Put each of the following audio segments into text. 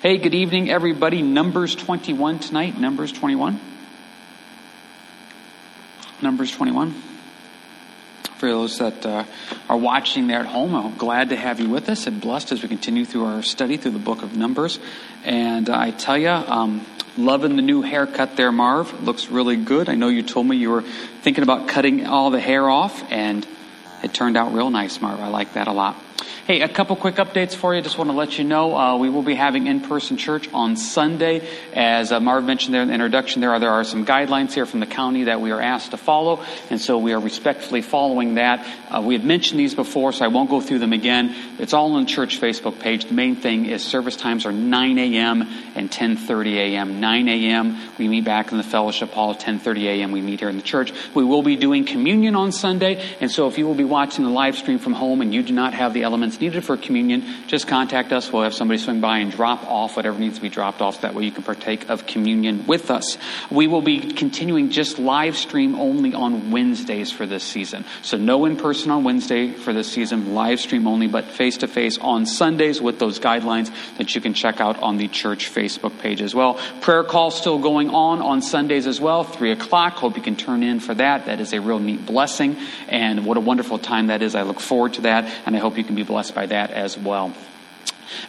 Hey, good evening, everybody. Numbers 21 tonight. Numbers 21. Numbers 21. For those that uh, are watching there at home, I'm glad to have you with us and blessed as we continue through our study through the book of Numbers. And uh, I tell you, um, loving the new haircut there, Marv. Looks really good. I know you told me you were thinking about cutting all the hair off, and it turned out real nice, Marv. I like that a lot. Hey, a couple quick updates for you. Just want to let you know uh, we will be having in-person church on Sunday. As uh, Marv mentioned there in the introduction, there are there are some guidelines here from the county that we are asked to follow, and so we are respectfully following that. Uh, we have mentioned these before, so I won't go through them again. It's all on the church Facebook page. The main thing is service times are 9 a.m. and 10:30 a.m. 9 a.m. we meet back in the fellowship hall. 10:30 a.m. we meet here in the church. We will be doing communion on Sunday, and so if you will be watching the live stream from home and you do not have the elements needed for communion, just contact us. We'll have somebody swing by and drop off whatever needs to be dropped off. That way you can partake of communion with us. We will be continuing just live stream only on Wednesdays for this season. So no in person on Wednesday for this season, live stream only, but face to face on Sundays with those guidelines that you can check out on the church Facebook page as well. Prayer call still going on on Sundays as well, 3 o'clock. Hope you can turn in for that. That is a real neat blessing. And what a wonderful time that is. I look forward to that, and I hope you can be blessed by that as well.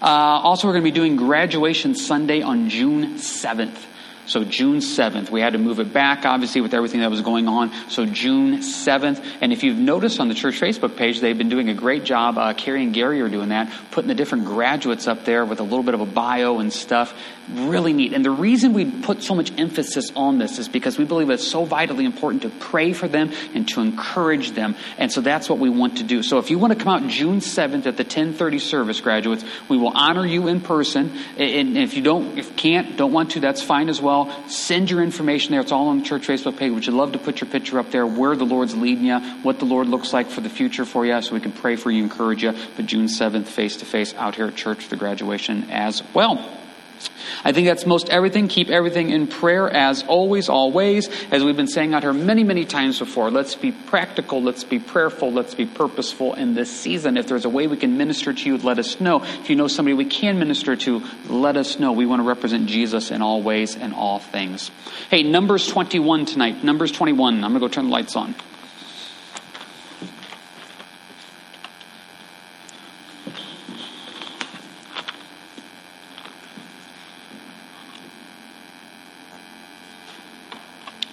Uh, also, we're going to be doing graduation Sunday on June 7th. So June 7th, we had to move it back, obviously, with everything that was going on. So June 7th. And if you've noticed on the church Facebook page, they've been doing a great job. Uh, Carrie and Gary are doing that, putting the different graduates up there with a little bit of a bio and stuff. Really neat. And the reason we put so much emphasis on this is because we believe it's so vitally important to pray for them and to encourage them. And so that's what we want to do. So if you want to come out June 7th at the 1030 service, graduates, we will honor you in person. And if you don't, if you can't, don't want to, that's fine as well. Send your information there. It's all on the church Facebook page. Would you love to put your picture up there, where the Lord's leading you, what the Lord looks like for the future for you, so we can pray for you, encourage you. But June 7th, face to face out here at church for the graduation as well. I think that's most everything. Keep everything in prayer as always, always, as we've been saying out here many, many times before. Let's be practical. Let's be prayerful. Let's be purposeful in this season. If there's a way we can minister to you, let us know. If you know somebody we can minister to, let us know. We want to represent Jesus in all ways and all things. Hey, Numbers 21 tonight. Numbers 21. I'm going to go turn the lights on.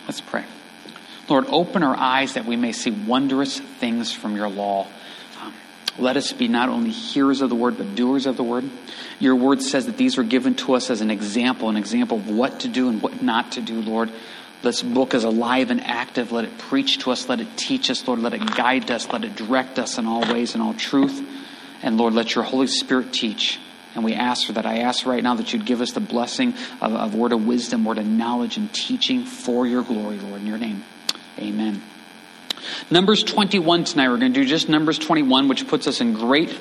Let's pray. Lord, open our eyes that we may see wondrous things from your law. Um, let us be not only hearers of the word, but doers of the word. Your word says that these were given to us as an example, an example of what to do and what not to do, Lord. This book is alive and active. Let it preach to us. Let it teach us, Lord. Let it guide us. Let it direct us in all ways and all truth. And Lord, let your Holy Spirit teach. And we ask for that. I ask right now that you'd give us the blessing of, of word of wisdom, word of knowledge, and teaching for your glory, Lord, in your name. Amen. Numbers 21 tonight. We're going to do just Numbers 21, which puts us in great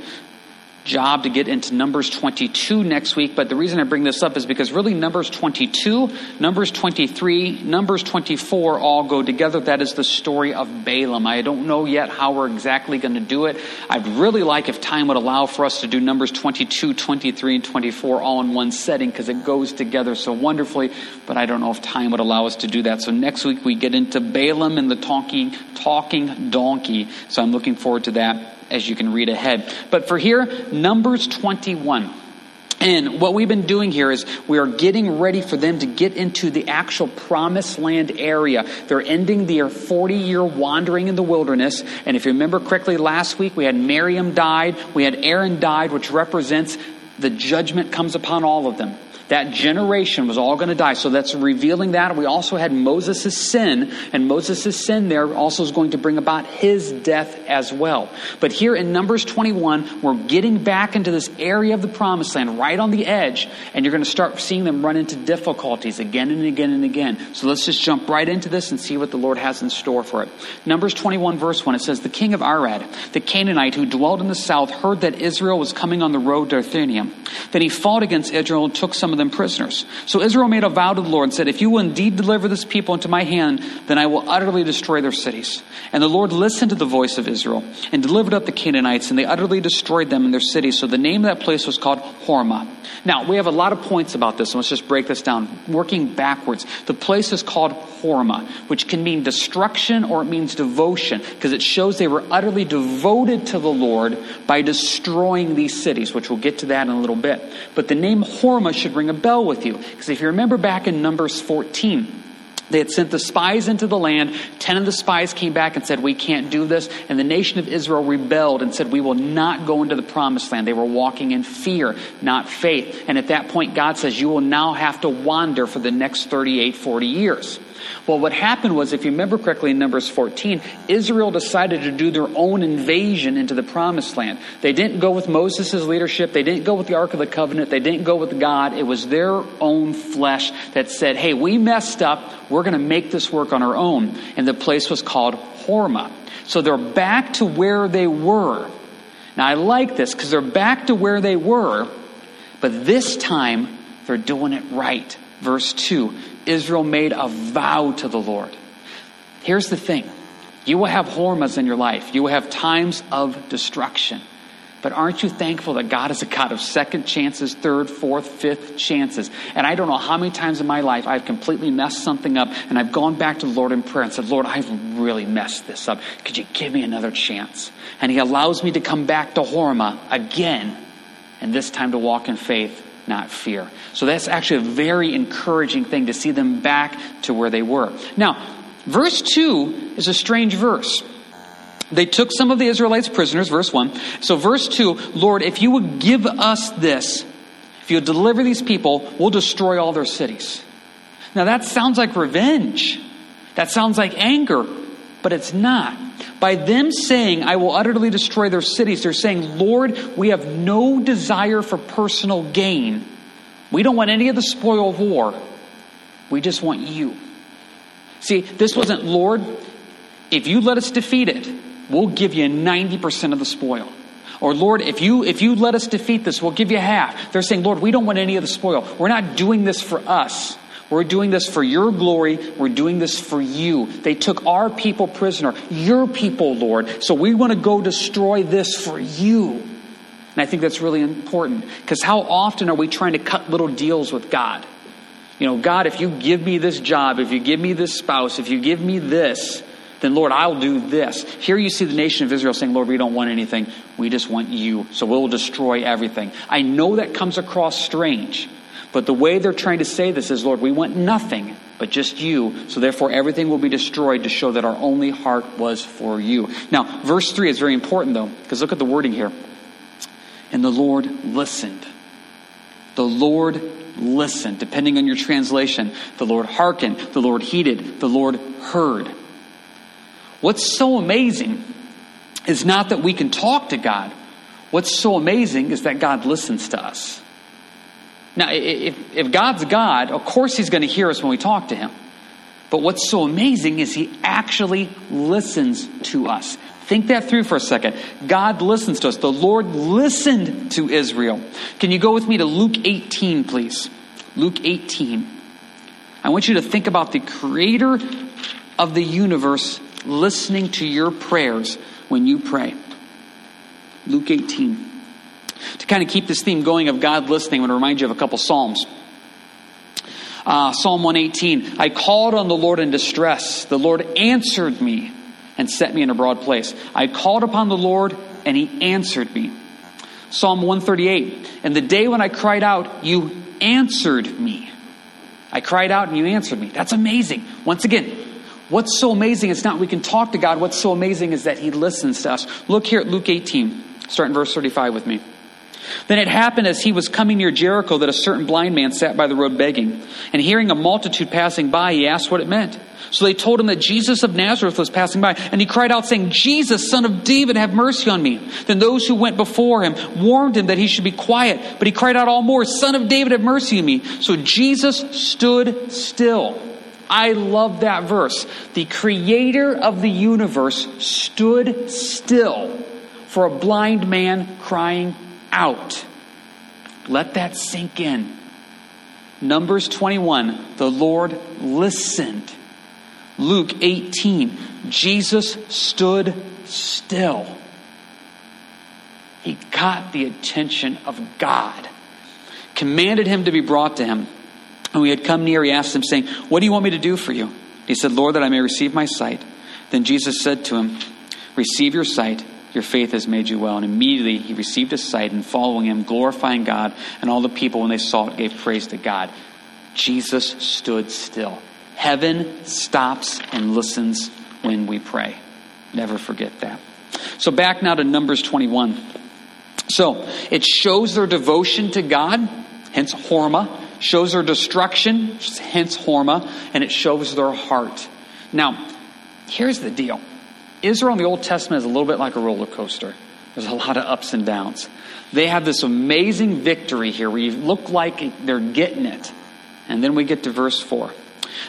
job to get into Numbers 22 next week, but the reason I bring this up is because really Numbers 22, Numbers 23, Numbers 24 all go together. That is the story of Balaam. I don't know yet how we're exactly going to do it. I'd really like if time would allow for us to do Numbers 22, 23, and 24 all in one setting because it goes together so wonderfully, but I don't know if time would allow us to do that. So next week we get into Balaam and the talking, talking donkey. So I'm looking forward to that as you can read ahead. But for here, Numbers 21. And what we've been doing here is we are getting ready for them to get into the actual promised land area. They're ending their 40 year wandering in the wilderness. And if you remember correctly, last week we had Miriam died, we had Aaron died, which represents the judgment comes upon all of them. That generation was all going to die. So that's revealing that. We also had Moses' sin, and Moses' sin there also is going to bring about his death as well. But here in Numbers 21, we're getting back into this area of the promised land, right on the edge, and you're going to start seeing them run into difficulties again and again and again. So let's just jump right into this and see what the Lord has in store for it. Numbers 21, verse 1, it says, The king of Arad, the Canaanite who dwelt in the south, heard that Israel was coming on the road to Atharim. Then he fought against Israel and took some of them prisoners. So Israel made a vow to the Lord and said, If you will indeed deliver this people into my hand, then I will utterly destroy their cities. And the Lord listened to the voice of Israel and delivered up the Canaanites, and they utterly destroyed them and their cities. So the name of that place was called Hormah. Now, we have a lot of points about this, and let's just break this down. Working backwards, the place is called Hormah, which can mean destruction or it means devotion, because it shows they were utterly devoted to the Lord by destroying these cities, which we'll get to that in a little bit. But the name Hormah should ring a bell with you, because if you remember back in Numbers 14, they had sent the spies into the land. Ten of the spies came back and said, We can't do this. And the nation of Israel rebelled and said, We will not go into the promised land. They were walking in fear, not faith. And at that point, God says, You will now have to wander for the next 38, 40 years. Well, what happened was, if you remember correctly in Numbers 14, Israel decided to do their own invasion into the promised land. They didn't go with Moses' leadership. They didn't go with the Ark of the Covenant. They didn't go with God. It was their own flesh that said, hey, we messed up. We're going to make this work on our own. And the place was called Hormah. So they're back to where they were. Now, I like this because they're back to where they were, but this time they're doing it right. Verse 2 Israel made a vow to the Lord. Here's the thing you will have Hormahs in your life, you will have times of destruction. But aren't you thankful that God is a God of second chances, third, fourth, fifth chances? And I don't know how many times in my life I've completely messed something up and I've gone back to the Lord in prayer and said, Lord, I've really messed this up. Could you give me another chance? And He allows me to come back to Hormah again, and this time to walk in faith not fear. So that's actually a very encouraging thing to see them back to where they were. Now, verse 2 is a strange verse. They took some of the Israelites prisoners, verse 1. So, verse 2 Lord, if you would give us this, if you deliver these people, we'll destroy all their cities. Now, that sounds like revenge. That sounds like anger, but it's not. By them saying, I will utterly destroy their cities, they're saying, Lord, we have no desire for personal gain. We don't want any of the spoil of war. We just want you. See, this wasn't, Lord, if you let us defeat it, we'll give you 90% of the spoil. Or Lord, if you if you let us defeat this, we'll give you half. They're saying, Lord, we don't want any of the spoil. We're not doing this for us. We're doing this for your glory. We're doing this for you. They took our people prisoner, your people, Lord. So we want to go destroy this for you. And I think that's really important because how often are we trying to cut little deals with God? You know, God, if you give me this job, if you give me this spouse, if you give me this, then Lord, I'll do this. Here you see the nation of Israel saying, Lord, we don't want anything. We just want you. So we'll destroy everything. I know that comes across strange. But the way they're trying to say this is, Lord, we want nothing but just you. So therefore, everything will be destroyed to show that our only heart was for you. Now, verse 3 is very important, though, because look at the wording here. And the Lord listened. The Lord listened, depending on your translation. The Lord hearkened. The Lord heeded. The Lord heard. What's so amazing is not that we can talk to God. What's so amazing is that God listens to us. Now, if, if God's God, of course He's going to hear us when we talk to Him. But what's so amazing is He actually listens to us. Think that through for a second. God listens to us. The Lord listened to Israel. Can you go with me to Luke 18, please? Luke 18. I want you to think about the creator of the universe listening to your prayers when you pray. Luke 18. To kind of keep this theme going of God listening, I'm going to remind you of a couple Psalms. Uh, Psalm 118 I called on the Lord in distress. The Lord answered me and set me in a broad place. I called upon the Lord and he answered me. Psalm 138 And the day when I cried out, you answered me. I cried out and you answered me. That's amazing. Once again, what's so amazing is not we can talk to God. What's so amazing is that he listens to us. Look here at Luke 18, start in verse 35 with me. Then it happened as he was coming near Jericho that a certain blind man sat by the road begging. And hearing a multitude passing by, he asked what it meant. So they told him that Jesus of Nazareth was passing by. And he cried out, saying, Jesus, son of David, have mercy on me. Then those who went before him warned him that he should be quiet. But he cried out all more, Son of David, have mercy on me. So Jesus stood still. I love that verse. The creator of the universe stood still for a blind man crying out. Let that sink in. Numbers 21, the Lord listened. Luke 18, Jesus stood still. He got the attention of God, commanded him to be brought to him. When we had come near, he asked him, saying, What do you want me to do for you? He said, Lord, that I may receive my sight. Then Jesus said to him, Receive your sight your faith has made you well. And immediately he received his sight, and following him, glorifying God, and all the people, when they saw it, gave praise to God. Jesus stood still. Heaven stops and listens when we pray. Never forget that. So back now to Numbers 21. So it shows their devotion to God, hence Hormah, shows their destruction, hence Hormah, and it shows their heart. Now, here's the deal. Israel in the Old Testament is a little bit like a roller coaster. There's a lot of ups and downs. They have this amazing victory here where you look like they're getting it. And then we get to verse 4.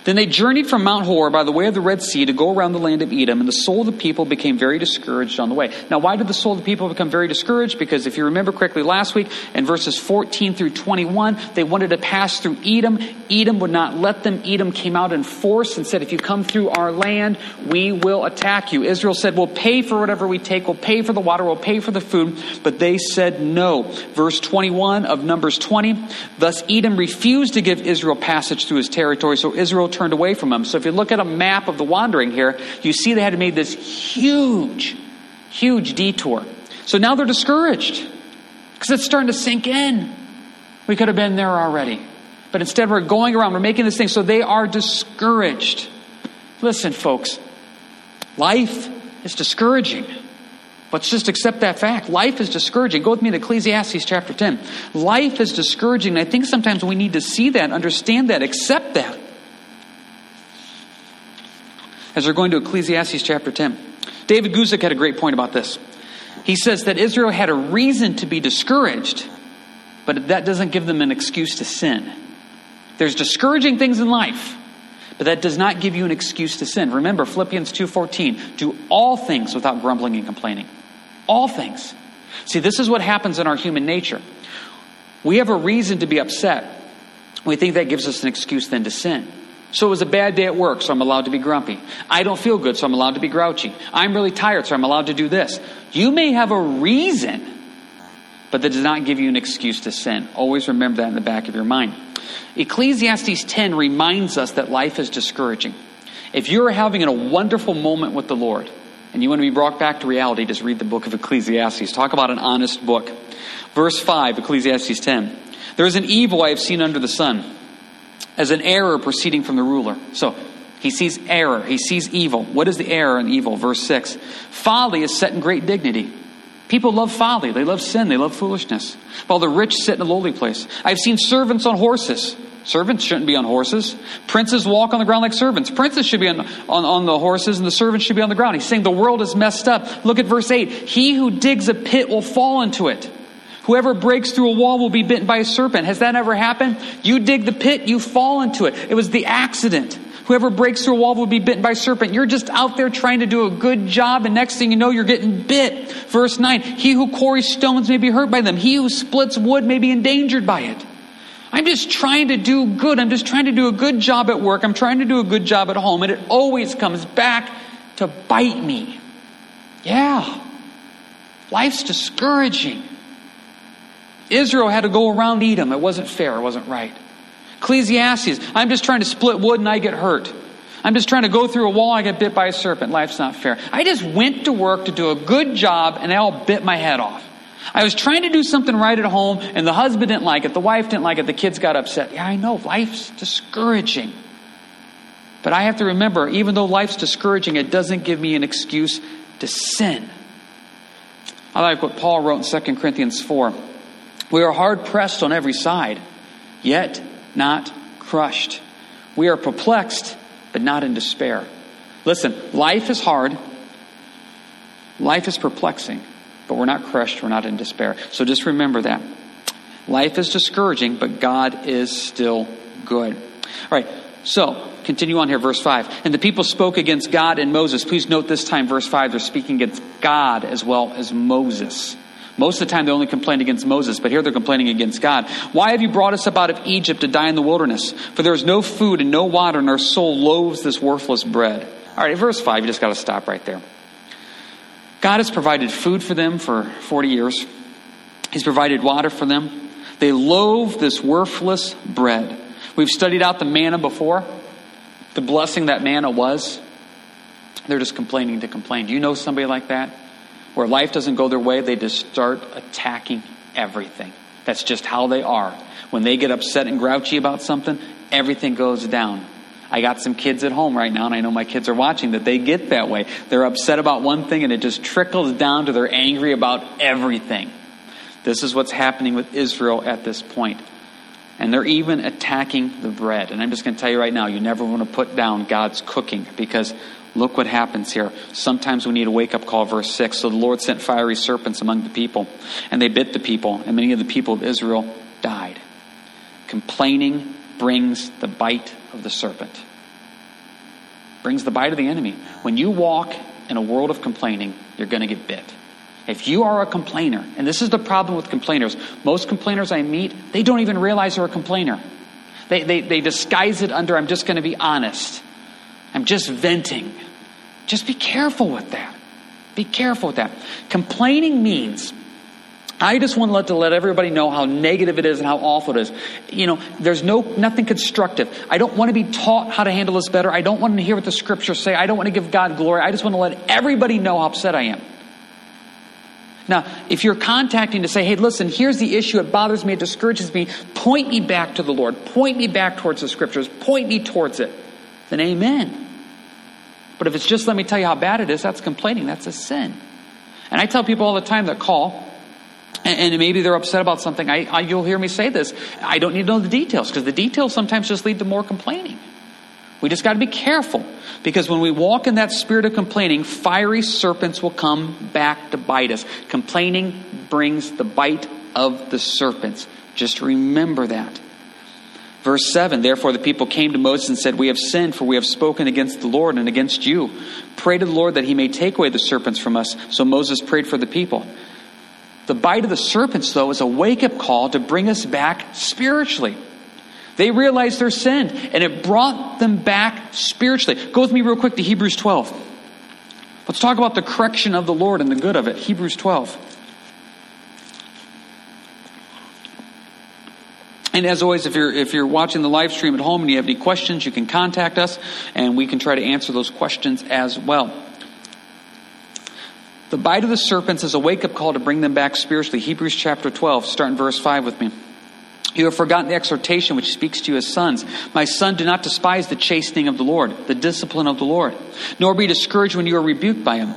Then they journeyed from Mount Hor by the way of the Red Sea to go around the land of Edom, and the soul of the people became very discouraged on the way. Now, why did the soul of the people become very discouraged? Because if you remember correctly last week, in verses 14 through 21, they wanted to pass through Edom. Edom would not let them. Edom came out in force and said, If you come through our land, we will attack you. Israel said, We'll pay for whatever we take, we'll pay for the water, we'll pay for the food. But they said no. Verse 21 of Numbers 20, thus Edom refused to give Israel passage through his territory, so Israel turned away from him. So if you look at a map of the wandering here, you see they had made this huge, huge detour. So now they're discouraged because it's starting to sink in. We could have been there already. But instead, we're going around, we're making this thing, so they are discouraged. Listen, folks, life is discouraging. Let's just accept that fact. Life is discouraging. Go with me to Ecclesiastes chapter 10. Life is discouraging. I think sometimes we need to see that, understand that, accept that as they're going to Ecclesiastes chapter 10. David Guzik had a great point about this. He says that Israel had a reason to be discouraged, but that doesn't give them an excuse to sin. There's discouraging things in life, but that does not give you an excuse to sin. Remember Philippians 2:14, do all things without grumbling and complaining. All things. See, this is what happens in our human nature. We have a reason to be upset. We think that gives us an excuse then to sin. So it was a bad day at work, so I'm allowed to be grumpy. I don't feel good, so I'm allowed to be grouchy. I'm really tired, so I'm allowed to do this. You may have a reason, but that does not give you an excuse to sin. Always remember that in the back of your mind. Ecclesiastes 10 reminds us that life is discouraging. If you're having a wonderful moment with the Lord and you want to be brought back to reality, just read the book of Ecclesiastes. Talk about an honest book. Verse 5, Ecclesiastes 10. There is an evil I have seen under the sun as an error proceeding from the ruler. So he sees error, he sees evil. What is the error and evil? Verse 6 Folly is set in great dignity. People love folly, they love sin, they love foolishness, while the rich sit in a lowly place. I've seen servants on horses. Servants shouldn't be on horses. Princes walk on the ground like servants. Princes should be on, on, on, the horses, and the servants should be on the ground. He's saying the world is messed up. Look at verse 8. He who digs a pit will fall into it. Whoever breaks through a wall will be bitten by a serpent. Has that ever happened? You dig the pit, you fall into it. It was the accident. Whoever breaks through a wall will be bitten by a serpent. You're just out there trying to do a good job, and next thing you know, you're getting bit. Verse 9 He who quarries stones may be hurt by them, he who splits wood may be endangered by it. I'm just trying to do good. I'm just trying to do a good job at work. I'm trying to do a good job at home, and it always comes back to bite me. Yeah. Life's discouraging. Israel had to go around Edom. It wasn't fair. It wasn't right. Ecclesiastes, I'm just trying to split wood and I get hurt. I'm just trying to go through a wall, and I get bit by a serpent. Life's not fair. I just went to work to do a good job and they all bit my head off. I was trying to do something right at home and the husband didn't like it, the wife didn't like it, the kids got upset. Yeah, I know, life's discouraging. But I have to remember, even though life's discouraging, it doesn't give me an excuse to sin. I like what Paul wrote in 2 Corinthians 4. We are hard pressed on every side, yet not crushed. We are perplexed, but not in despair. Listen, life is hard. Life is perplexing, but we're not crushed. We're not in despair. So just remember that. Life is discouraging, but God is still good. All right, so continue on here, verse 5. And the people spoke against God and Moses. Please note this time, verse 5, they're speaking against God as well as Moses. Most of the time, they only complained against Moses, but here they're complaining against God. Why have you brought us up out of Egypt to die in the wilderness? For there is no food and no water, and our soul loathes this worthless bread. All right, verse 5, you just got to stop right there. God has provided food for them for 40 years, He's provided water for them. They loathe this worthless bread. We've studied out the manna before, the blessing that manna was. They're just complaining to complain. Do you know somebody like that? Where life doesn't go their way, they just start attacking everything. That's just how they are. When they get upset and grouchy about something, everything goes down. I got some kids at home right now, and I know my kids are watching that they get that way. They're upset about one thing, and it just trickles down to they're angry about everything. This is what's happening with Israel at this point. And they're even attacking the bread. And I'm just going to tell you right now, you never want to put down God's cooking because look what happens here. Sometimes we need a wake up call, verse 6. So the Lord sent fiery serpents among the people, and they bit the people, and many of the people of Israel died. Complaining brings the bite of the serpent, brings the bite of the enemy. When you walk in a world of complaining, you're going to get bit. If you are a complainer, and this is the problem with complainers, most complainers I meet, they don't even realize they're a complainer. They, they, they disguise it under, I'm just going to be honest. I'm just venting. Just be careful with that. Be careful with that. Complaining means I just want to let, to let everybody know how negative it is and how awful it is. You know, there's no nothing constructive. I don't want to be taught how to handle this better. I don't want to hear what the scriptures say. I don't want to give God glory. I just want to let everybody know how upset I am. Now, if you're contacting to say, hey, listen, here's the issue, it bothers me, it discourages me, point me back to the Lord, point me back towards the scriptures, point me towards it, then amen. But if it's just let me tell you how bad it is, that's complaining, that's a sin. And I tell people all the time that call, and, maybe they're upset about something. I, I, you'll hear me say this. I don't need to know the details because the details sometimes just lead to more complaining. We just got to be careful because when we walk in that spirit of complaining, fiery serpents will come back to bite us. Complaining brings the bite of the serpents. Just remember that. Verse 7 Therefore the people came to Moses and said, We have sinned, for we have spoken against the Lord and against you. Pray to the Lord that he may take away the serpents from us. So Moses prayed for the people. The bite of the serpents, though, is a wake up call to bring us back spiritually. They realized their sin, and it brought them back spiritually. Go with me real quick to Hebrews 12. Let's talk about the correction of the Lord and the good of it. Hebrews 12. And as always, if you're, if you're watching the live stream at home and you have any questions, you can contact us and we can try to answer those questions as well. The bite of the serpents is a wake up call to bring them back spiritually. Hebrews chapter 12, start in verse 5 with me. You have forgotten the exhortation which speaks to you as sons. My son, do not despise the chastening of the Lord, the discipline of the Lord, nor be discouraged when you are rebuked by him.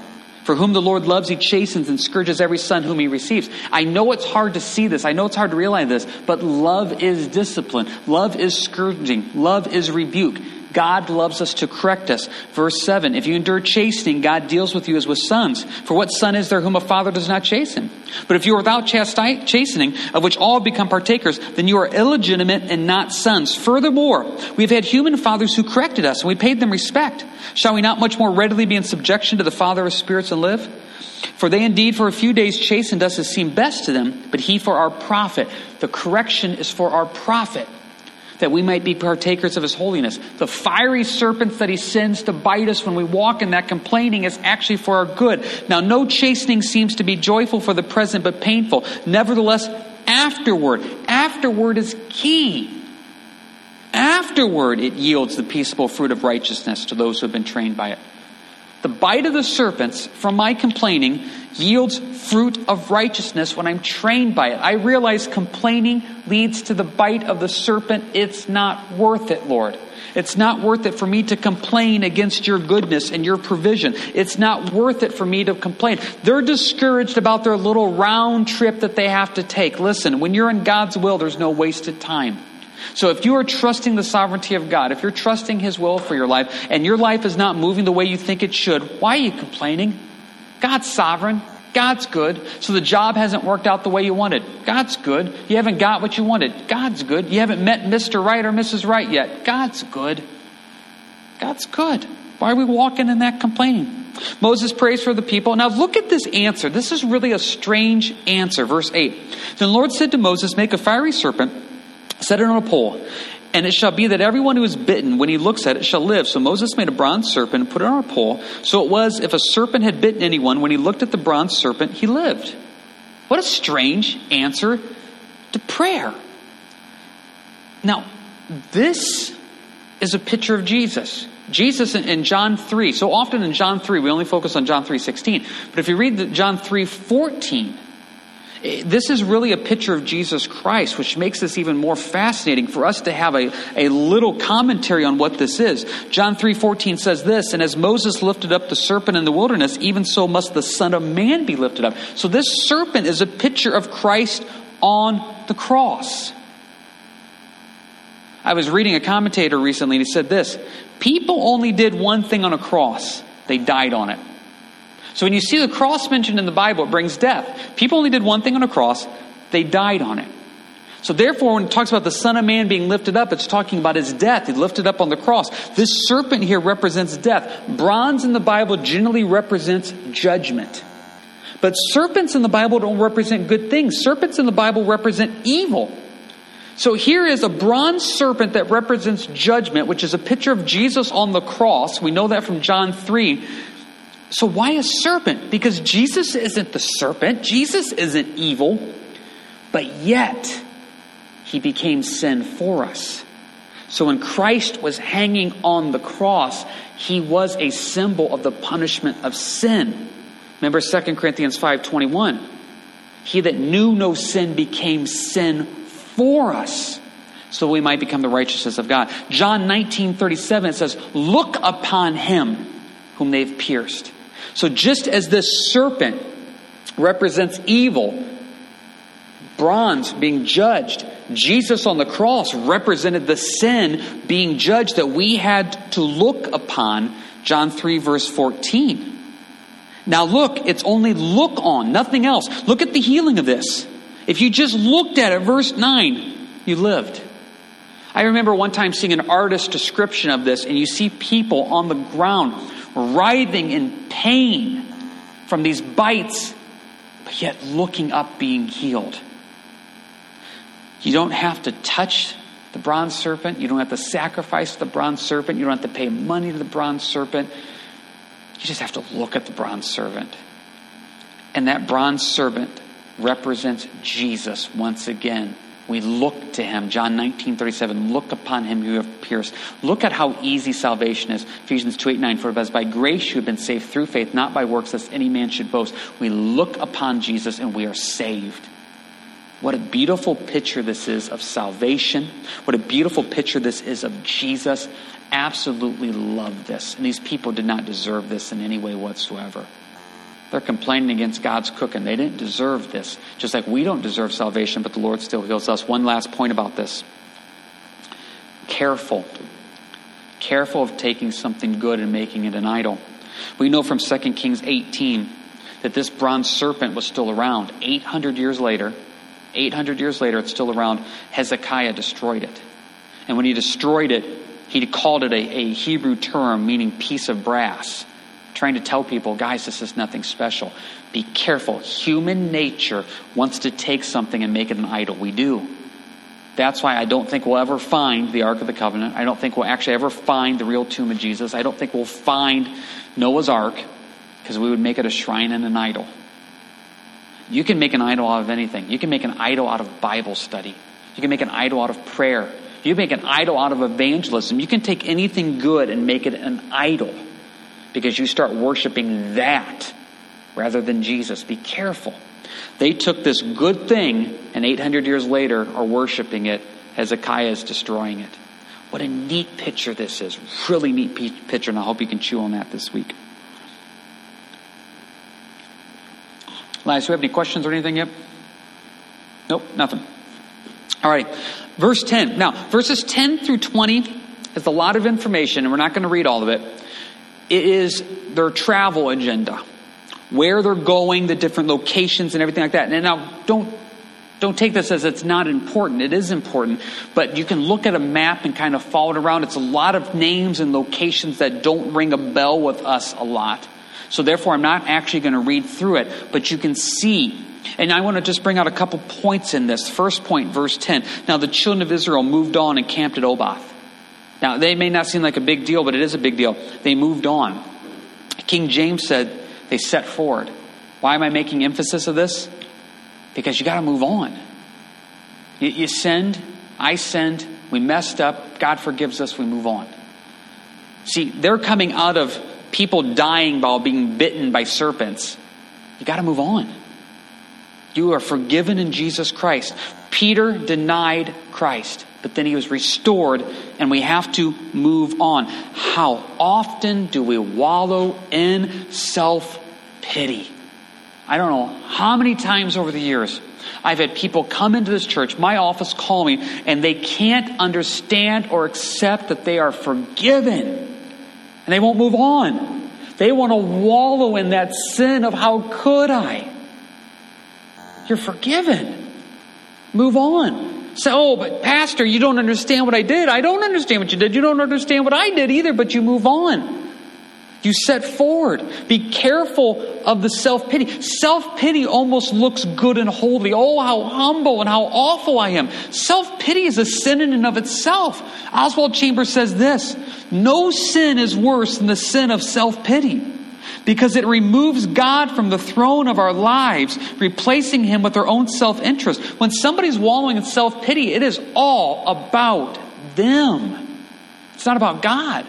For whom the Lord loves, he chastens and scourges every son whom he receives. I know it's hard to see this. I know it's hard to realize this, but love is discipline. Love is scourging. Love is rebuke. God loves us to correct us. Verse 7 If you endure chastening, God deals with you as with sons. For what son is there whom a father does not chasten? But if you are without chastening, of which all become partakers, then you are illegitimate and not sons. Furthermore, we have had human fathers who corrected us, and we paid them respect. Shall we not much more readily be in subjection to the Father of spirits and live? For they indeed for a few days chastened us as seemed best to them, but he for our profit. The correction is for our profit that we might be partakers of his holiness. The fiery serpents that he sends to bite us when we walk in that complaining is actually for our good. Now, no chastening seems to be joyful for the present, but painful. Nevertheless, afterward, afterward is key. Afterward, it yields the peaceable fruit of righteousness to those who have been trained by it. The bite of the serpents from my complaining yields fruit of righteousness when I'm trained by it. I realize complaining leads to the bite of the serpent. It's not worth it, Lord. It's not worth it for me to complain against your goodness and your provision. It's not worth it for me to complain. They're discouraged about their little round trip that they have to take. Listen, when you're in God's will, there's no wasted time. So if you are trusting the sovereignty of God, if you're trusting His will for your life, and your life is not moving the way you think it should, why are you complaining? God's sovereign. God's good. So the job hasn't worked out the way you wanted. God's good. You haven't got what you wanted. God's good. You haven't met Mr. Right or Mrs. Right yet. God's good. God's good. Why are we walking in that complaining? Moses prays for the people. Now look at this answer. This is really a strange answer. Verse 8. Then the Lord said to Moses, Make a fiery serpent, set it on a pole, and it shall be that everyone who is bitten, when he looks at it, shall live. So Moses made a bronze serpent and put it on a pole. So it was, if a serpent had bitten anyone, when he looked at the bronze serpent, he lived. What a strange answer to prayer. Now, this is a picture of Jesus. Jesus in, John 3. So often in John 3, we only focus on John 3.16. But if you read the John 3.14, eh, Eh, this is really a picture of Jesus Christ, which makes this even more fascinating for us to have a, a little commentary on what this is. John 3:14 says this, and as Moses lifted up the serpent in the wilderness, even so must the Son of Man be lifted up. So this serpent is a picture of Christ on the cross. I was reading a commentator recently and he said this People only did one thing on a cross, they died on it. So when you see the cross mentioned in the Bible, it brings death. People only did one thing on a cross, they died on it. So therefore, when it talks about the Son of Man being lifted up, it's talking about his death. He lifted up on the cross. This serpent here represents death. Bronze in the Bible generally represents judgment. But serpents in the Bible don't represent good things. Serpents in the Bible represent evil. So here is a bronze serpent that represents judgment, which is a picture of Jesus on the cross. We know that from John 3. So why a serpent? Because Jesus isn't the serpent, Jesus isn't evil, but yet he became sin for us. So when Christ was hanging on the cross, he was a symbol of the punishment of sin. Remember 2 Corinthians 5:21. He that knew no sin became sin for us so we might become the righteousness of God. John 19 37 says, Look upon him whom they've pierced. So just as this serpent represents evil, bronze being judged, Jesus on the cross represented the sin being judged that we had to look upon. John 3, verse 14. Now look, it's only look on, nothing else. Look at the healing of this. If you just looked at it, verse 9, you lived. I remember one time seeing an artist's description of this, and you see people on the ground writhing in pain from these bites, but yet looking up being healed. You don't have to touch the bronze serpent. You don't have to sacrifice the bronze serpent. You don't have to pay money to the bronze serpent. You just have to look at the bronze serpent. And that bronze serpent represents Jesus once again. We look to him. John 19, 37. Look upon him you have pierced. Look at how easy salvation is. Ephesians 2, 8, 9. For as by grace you have been saved through faith, not by works, lest any man should boast. We look upon Jesus and we are saved. What a beautiful picture this is of salvation. What a beautiful picture this is of Jesus. Absolutely love this. And these people did not deserve this in any way whatsoever. They're complaining against God's cooking. They didn't deserve this. Just like we don't deserve salvation, but the Lord still heals us. One last point about this. Careful. Careful of taking something good and making it an idol. We know from 2 Kings 18 that this bronze serpent was still around. 800 years later, 800 years later, it's still around. Hezekiah destroyed it. And when he destroyed it, he called it a, a Hebrew term meaning piece of brass trying to tell people, guys, this is nothing special. Be careful. Human nature wants to take something and make it an idol. We do. That's why I don't think we'll ever find the Ark of the Covenant. I don't think we'll actually ever find the real tomb of Jesus. I don't think we'll find Noah's Ark because we would make it a shrine and an idol. You can make an idol out of anything. You can make an idol out of Bible study. You can make an idol out of prayer. You can make an idol out of evangelism. You can take anything good and make it an idol because you start worshiping that rather than Jesus. Be careful. They took this good thing, and 800 years later are worshiping it. Hezekiah is destroying it. What a neat picture this is. Really neat picture, and I hope you can chew on that this week. Elias, do we have any questions or anything yet? Nope, nothing. All right, verse 10. Now, verses 10 through 20 is a lot of information, and we're not going to read all of it. It is their travel agenda, where they're going, the different locations, and everything like that. And now, don't Don't take this as it's not important. It is important. But you can look at a map and kind of follow it around. It's a lot of names and locations that don't ring a bell with us a lot. So therefore, I'm not actually going to read through it, but you can see. And I want to just bring out a couple points in this. First point, verse 10. Now the children of Israel moved on and camped at Oboth. Now, they may not seem like a big deal, but it is a big deal. They moved on. King James said they set forward. Why am I making emphasis of this? Because you got to move on. You, you send, I send, we messed up, God forgives us, we move on. See, they're coming out of people dying while being bitten by serpents. You got to move on. You are forgiven in Jesus Christ. Peter denied Christ, but then he was restored, and we have to move on. How often do we wallow in self pity? I don't know how many times over the years I've had people come into this church, my office, call me, and they can't understand or accept that they are forgiven. And they won't move on. They want to wallow in that sin of how could I? You're forgiven. Move on. Oh, but Pastor, you don't understand what I did. I don't understand what you did. You don't understand what I did either, but you move on. You set forward. Be careful of the self pity. Self pity almost looks good and holy. Oh, how humble and how awful I am. Self pity is a sin in and of itself. Oswald Chambers says this No sin is worse than the sin of self pity because it removes God from the throne of our lives, replacing him with our own self interest. When somebody's wallowing in self pity, it is all about them, it's not about God.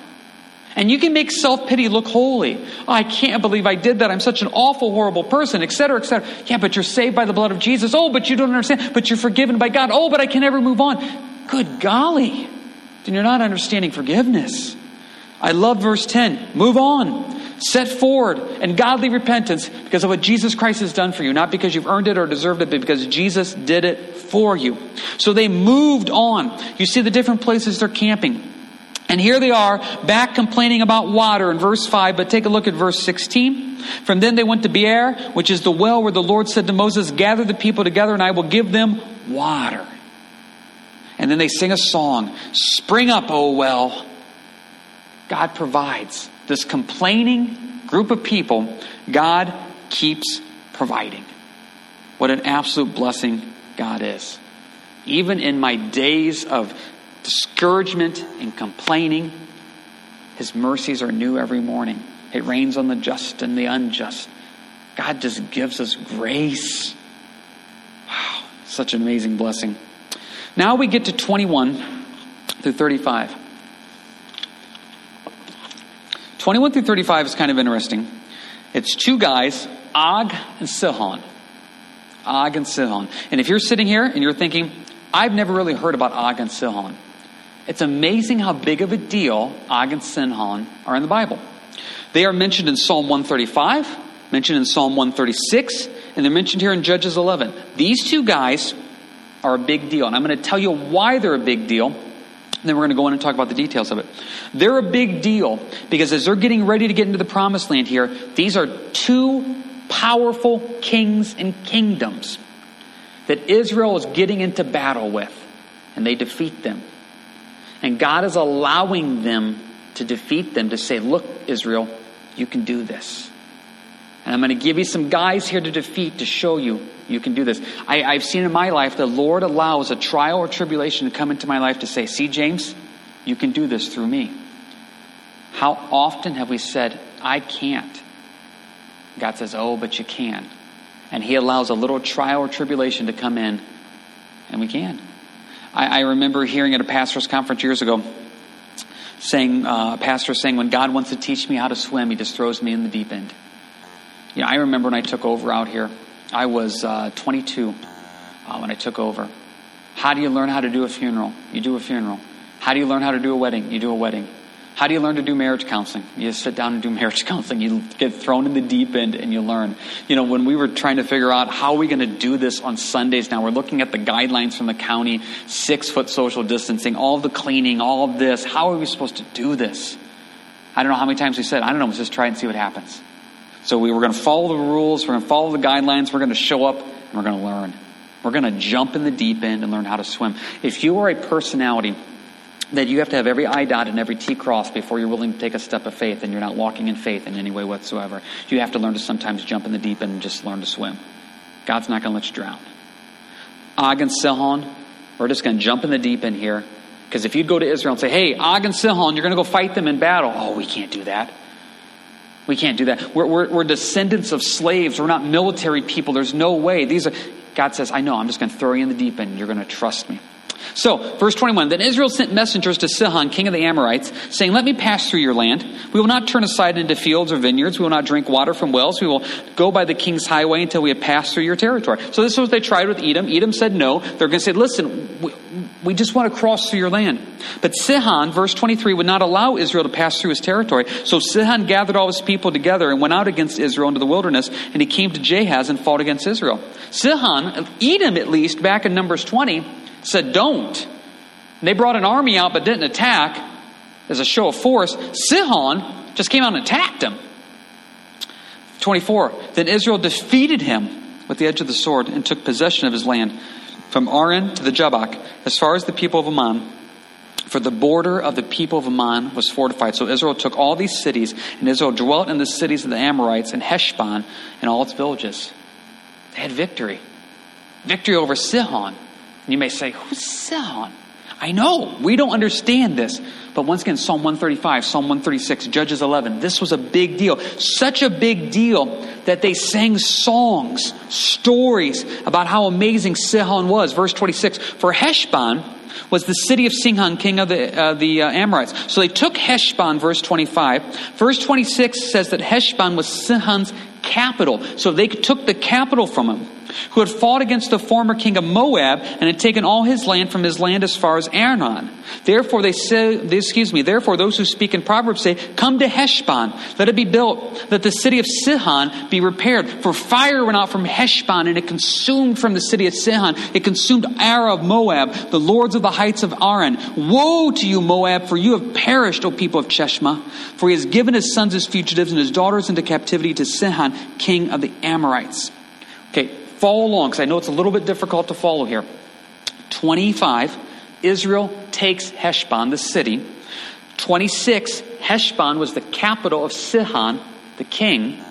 And you can make self pity look holy. Oh, I can't believe I did that. I'm such an awful, horrible person, etc., etc. Yeah, but you're saved by the blood of Jesus. Oh, but you don't understand. But you're forgiven by God. Oh, but I can never move on. Good golly. Then you're not understanding forgiveness. I love verse 10. Move on. Set forward and godly repentance because of what Jesus Christ has done for you, not because you've earned it or deserved it, but because Jesus did it for you. So they moved on. You see the different places they're camping. And here they are back complaining about water in verse 5, but take a look at verse 16. From then they went to Beer, which is the well where the Lord said to Moses, Gather the people together and I will give them water. And then they sing a song Spring up, O well. God provides. This complaining group of people, God keeps providing. What an absolute blessing God is. Even in my days of discouragement and complaining, His mercies are new every morning. It rains on the just and the unjust. God just gives us grace. Wow, such an amazing blessing. Now we get to 21 through 35. 21 through 35 is kind of interesting. It's two guys, Og and Sihon. Og and Sihon. And if you're sitting here and you're thinking, I've never really heard about Og and Sihon. It's amazing how big of a deal Og and Sihon are in the Bible. They are mentioned in Psalm 135, mentioned in Psalm 136, and they're mentioned here in Judges 11. These two guys are a big deal, and I'm going to tell you why they're a big deal. And then we're going to go in and talk about the details of it. They're a big deal because as they're getting ready to get into the promised land here, these are two powerful kings and kingdoms that Israel is getting into battle with, and they defeat them. And God is allowing them to defeat them to say, Look, Israel, you can do this. And I'm going to give you some guys here to defeat to show you you can do this. I, I've seen in my life the Lord allows a trial or tribulation to come into my life to say, See, James, you can do this through me. How often have we said, I can't? God says, Oh, but you can. And He allows a little trial or tribulation to come in, and we can. I, I remember hearing at a pastor's conference years ago, saying, uh, a pastor saying, when God wants to teach me how to swim, he just throws me in the deep end. Yeah, I remember when I took over out here. I was uh, 22 uh, when I took over. How do you learn how to do a funeral? You do a funeral. How do you learn how to do a wedding? You do a wedding. How do you learn to do marriage counseling? You sit down and do marriage counseling. You get thrown in the deep end and you learn. You know, when we were trying to figure out how are we going to do this on Sundays now, we're looking at the guidelines from the county, six foot social distancing, all the cleaning, all of this. How are we supposed to do this? I don't know how many times we said, I don't know, let's just try and see what happens. So we were going to follow the rules, we're going to follow the guidelines, we're going to show up, and we're going to learn. We're going to jump in the deep end and learn how to swim. If you are a personality that you have to have every I dot and every T crossed before you're willing to take a step of faith and you're not walking in faith in any way whatsoever, you have to learn to sometimes jump in the deep end and just learn to swim. God's not going to let you drown. Og and Sihon, we're just going to jump in the deep end here. Because if you'd go to Israel and say, hey, Og and Sihon, you're going to go fight them in battle. Oh, we can't do that. We can't do that. We're, we're, we're descendants of slaves. We're not military people. There's no way. These are, God says, I know, I'm just going to throw you in the deep end. You're going to trust me. So, verse 21 Then Israel sent messengers to Sihon, king of the Amorites, saying, Let me pass through your land. We will not turn aside into fields or vineyards. We will not drink water from wells. We will go by the king's highway until we have passed through your territory. So, this is what they tried with Edom. Edom said no. They're going to say, Listen, we, we just want to cross through your land. But Sihon, verse 23, would not allow Israel to pass through his territory. So Sihon gathered all his people together and went out against Israel into the wilderness, and he came to Jahaz and fought against Israel. Sihon, Edom at least, back in Numbers 20, said, Don't. And they brought an army out but didn't attack as a show of force. Sihon just came out and attacked him. 24. Then Israel defeated him with the edge of the sword and took possession of his land from Arnon to the Jabbok, as far as the people of Ammon. For the border of the people of Ammon was fortified. So Israel took all these cities, and Israel dwelt in the cities of the Amorites and Heshbon and all its villages. They had victory. Victory over Sihon. And you may say, Who's Sihon? I know, we don't understand this. But once again, Psalm 135, Psalm 136, Judges 11, this was a big deal. Such a big deal that they sang songs, stories about how amazing Sihon was. Verse 26, for Heshbon was the city of Sihon, king of the, uh, the uh, Amorites. So they took Heshbon, verse 25. Verse 26 says that Heshbon was Sihon's capital. So they took the capital from him who had fought against the former king of Moab and had taken all his land from his land as far as Arnon. Therefore they say, excuse me, therefore those who speak in Proverbs say, come to Heshbon, let it be built, let the city of Sihon be repaired. For fire went out from Heshbon and it consumed from the city of Sihon. It consumed Ara of Moab, the lords of the heights of Arnon. Woe to you, Moab, for you have perished, O people of Chemosh. For he has given his sons as fugitives and his daughters into captivity to Sihon, king of the Amorites. Follow along because I know it's a little bit difficult to follow here. 25, Israel takes Heshbon, the city. 26, Heshbon was the capital of Sihon, the king.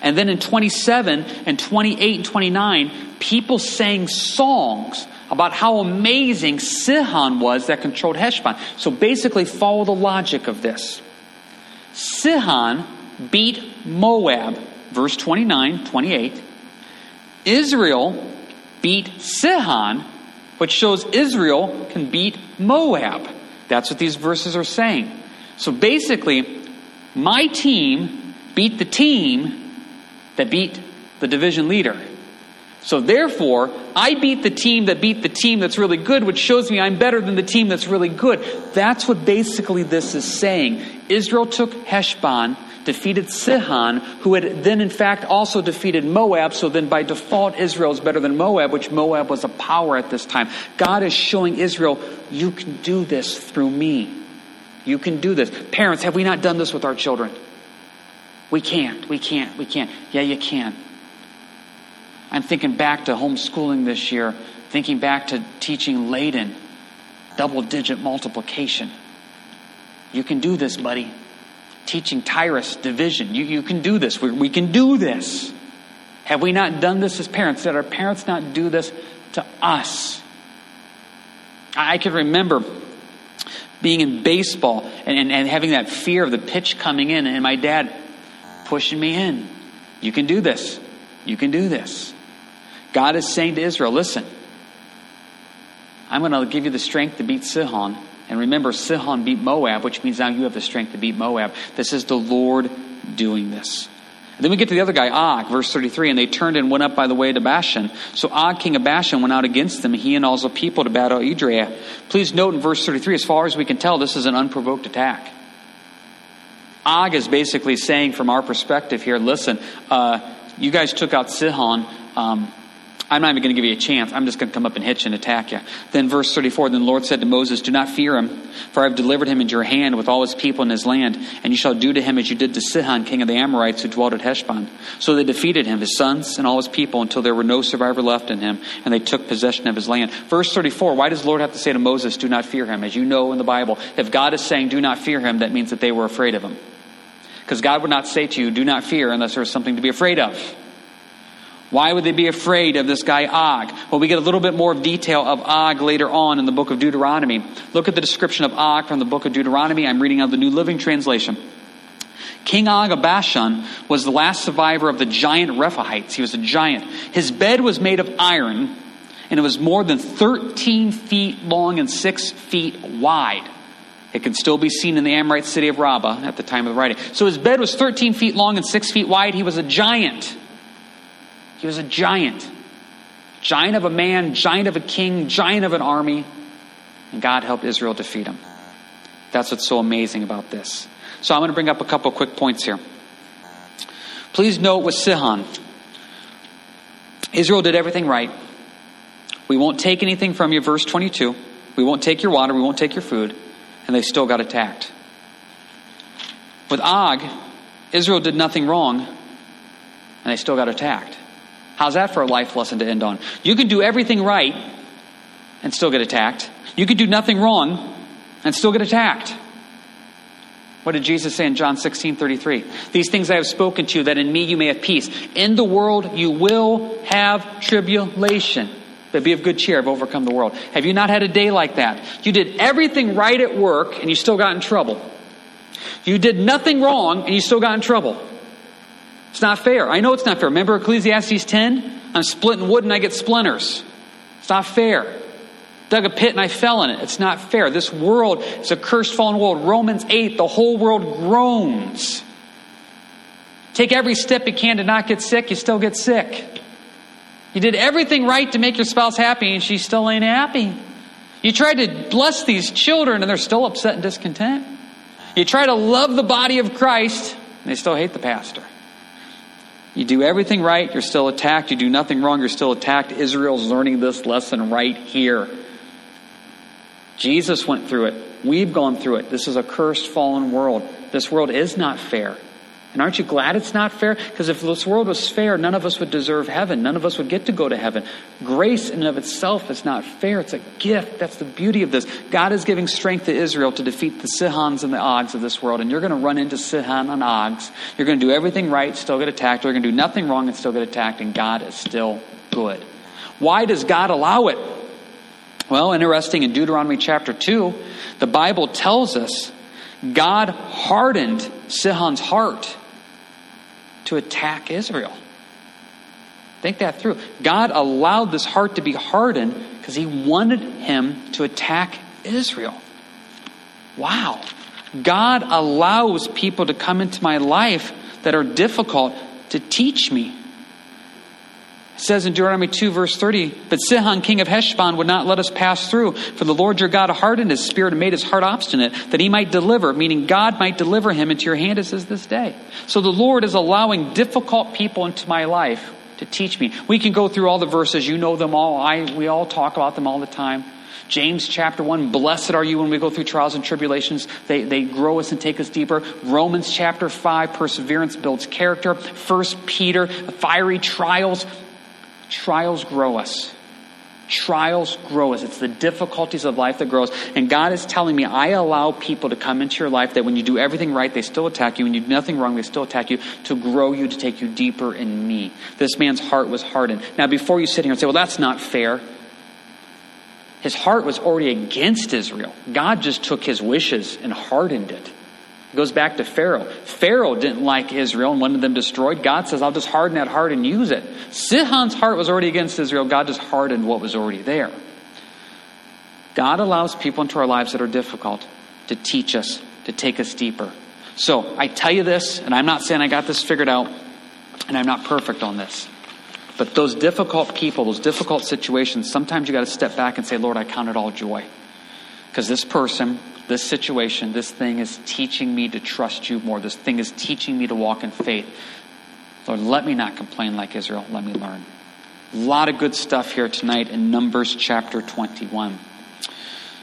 And then in 27 and 28 and 29, people sang songs about how amazing Sihon was that controlled Heshbon. So basically, follow the logic of this. Sihon beat Moab, verse 29, 28. Israel beat Sihon, which shows Israel can beat Moab. That's what these verses are saying. So basically, my team beat the team that beat the division leader. So therefore, I beat the team that beat the team that's really good, which shows me I'm better than the team that's really good. That's what basically this is saying. Israel took Heshbon defeated Sihon, who had then in fact also defeated Moab. So then by default, Israel is better than Moab, which Moab was a power at this time. God is showing Israel, you can do this through me. You can do this. Parents, have we not done this with our children? We can't, we can't, we can't. Yeah, you can. I'm thinking back to homeschooling this year, thinking back to teaching Layden double digit multiplication. You can do this, buddy teaching Tyrus division. You, you can do this. We, we can do this. Have we not done this as parents? Did our parents not do this to us? I can remember being in baseball and, and, and, having that fear of the pitch coming in, and my dad pushing me in. You can do this. You can do this. God is saying to Israel, listen, I'm going to give you the strength to beat Sihon. And remember, Sihon beat Moab, which means now you have the strength to beat Moab. This is the Lord doing this. Then we get to the other guy, Og, verse 33, and they turned and went up by the way to Bashan. So Og, king of Bashan, went out against them, he and all the people to battle Edrei. Please note in verse 33, as far as we can tell, this is an unprovoked attack. Og is basically saying, from our perspective here, listen, uh, you guys took out Sihon. Um, I'm not even going to give you a chance. I'm just going to come up and hit you and attack you. Then, verse 34 Then the Lord said to Moses, Do not fear him, for I have delivered him into your hand with all his people in his land, and you shall do to him as you did to Sihon, king of the Amorites, who dwelt at Heshbon. So they defeated him, his sons, and all his people, until there were no survivor left in him, and they took possession of his land. Verse 34 Why does the Lord have to say to Moses, Do not fear him? As you know in the Bible, if God is saying, Do not fear him, that means that they were afraid of him. Because God would not say to you, Do not fear, unless there was something to be afraid of. Why would they be afraid of this guy Og? Well, we get a little bit more detail of Og later on in the book of Deuteronomy. Look at the description of Og from the book of Deuteronomy. I'm reading out of the New Living Translation. King Og of Bashan was the last survivor of the giant Rephaites. He was a giant. His bed was made of iron, and it was more than 13 feet long and 6 feet wide. It can still be seen in the Amorite city of Rabbah at the time of the writing. So his bed was 13 feet long and 6 feet wide. He was a giant. He was a giant. Giant of a man, giant of a king, giant of an army. And God helped Israel defeat him. That's what's so amazing about this. So I'm going to bring up a couple quick points here. Please note with Sihon, Israel did everything right. We won't take anything from you, verse 22. We won't take your water, we won't take your food, and they still got attacked. With Og, Israel did nothing wrong, and they still got attacked. How's that for a life lesson to end on? You can do everything right and still get attacked. You can do nothing wrong and still get attacked. What did Jesus say in John 16 33? These things I have spoken to you, that in me you may have peace. In the world you will have tribulation. But be of good cheer, I've overcome the world. Have you not had a day like that? You did everything right at work and you still got in trouble. You did nothing wrong and you still got in trouble. It's not fair. I know it's not fair. Remember Ecclesiastes 10? I'm splitting wood and I get splinters. It's not fair. Dug a pit and I fell in it. It's not fair. This world is a cursed, fallen world. Romans 8, the whole world groans. Take every step you can to not get sick, you still get sick. You did everything right to make your spouse happy and she still ain't happy. You tried to bless these children and they're still upset and discontent. You try to love the body of Christ and they still hate the pastor. You do everything right, you're still attacked. You do nothing wrong, you're still attacked. Israel's learning this lesson right here. Jesus went through it. We've gone through it. This is a cursed, fallen world. This world is not fair. And aren't you glad it's not fair? Because if this world was fair, none of us would deserve heaven. None of us would get to go to heaven. Grace in and of itself is not fair. It's a gift. That's the beauty of this. God is giving strength to Israel to defeat the Sihons and the Ogs of this world. And you're going to run into Sihon and Ogs. You're going to do everything right, still get attacked. Or you're going to do nothing wrong and still get attacked. And God is still good. Why does God allow it? Well, interesting, in Deuteronomy chapter 2, the Bible tells us God hardened Sihon's heart to attack Israel. Think that through. God allowed this heart to be hardened because he wanted him to attack Israel. Wow. God allows people to come into my life that are difficult to teach me. Says in Deuteronomy 2, verse 30, But Sihon, king of Heshbon, would not let us pass through, for the Lord your God hardened his spirit and made his heart obstinate, that he might deliver, meaning God might deliver him into your hand, as is this day. So the Lord is allowing difficult people into my life to teach me. We can go through all the verses, you know them all. I, we all talk about them all the time. James chapter 1, blessed are you when we go through trials and tribulations. They, they grow us and take us deeper. Romans chapter 5, perseverance builds character. First Peter, fiery trials Trials grow us. Trials grow us. It's the difficulties of life that grows. And God is telling me, I allow people to come into your life that when you do everything right, they still attack you. When you do nothing wrong, they still attack you to grow you, to take you deeper in me. This man's heart was hardened. Now, before you sit here and say, well, that's not fair, his heart was already against Israel. God just took his wishes and hardened it. It goes back to Pharaoh. Pharaoh didn't like Israel and wanted them destroyed. God says, I'll just harden that heart and use it. Sihon's heart was already against Israel. God just hardened what was already there. God allows people into our lives that are difficult to teach us, to take us deeper. So I tell you this, and I'm not saying I got this figured out, and I'm not perfect on this. But those difficult people, those difficult situations, sometimes you got to step back and say, Lord, I count it all joy. Because this person this situation, this thing is teaching me to trust you more. This thing is teaching me to walk in faith. Lord, let me not complain like Israel. Let me learn. A lot of good stuff here tonight in Numbers chapter 21.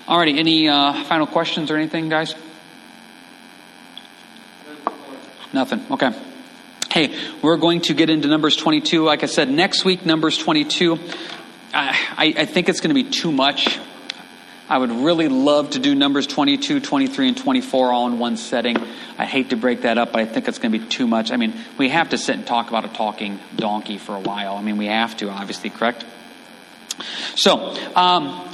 Alrighty, any uh, final questions or anything, guys? Nothing. Okay. Hey, we're going to get into Numbers 22. Like I said, next week, Numbers 22. I, I think it's going to be too much. I would really love to do Numbers 22, 23, and 24 all in one setting. I hate to break that up, but I think it's going to be too much. I mean, we have to sit and talk about a talking donkey for a while. I mean, we have to, obviously, correct? So, um,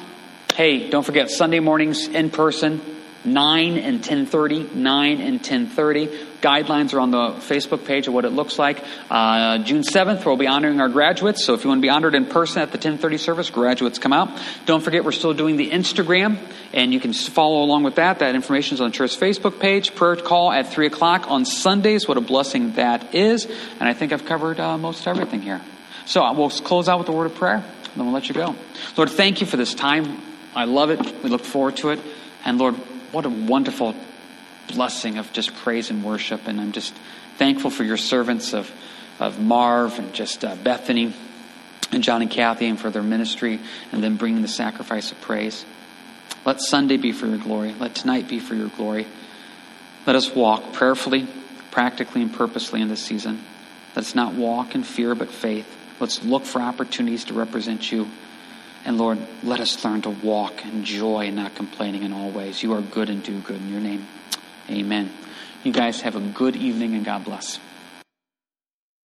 hey, don't forget Sunday mornings in person, 9 and 10.30, 9 and 10.30. Guidelines are on the Facebook page of what it looks like. Uh, June 7th, we'll be honoring our graduates. So if you want to be honored in person at the 1030 service, graduates come out. Don't forget, we're still doing the Instagram, and you can follow along with that. That information is on the church Facebook page. Prayer call at 3 o'clock on Sundays. What a blessing that is. And I think I've covered uh, most everything here. So uh, we'll close out with a word of prayer, and then we'll let you go. Lord, thank you for this time. I love it. We look forward to it. And Lord, what a wonderful blessing of just praise and worship. And I'm just thankful for your servants of, of Marv and just uh, Bethany and John and Kathy and for their ministry and then bringing the sacrifice of praise. Let Sunday be for your glory. Let tonight be for your glory. Let us walk prayerfully, practically, and purposely in this season. Let us not walk in fear but faith. Let's look for opportunities to represent you. And Lord, let us learn to walk in joy and not complaining in all ways. You are good and do good in your name. Amen. You guys have a good evening and God bless.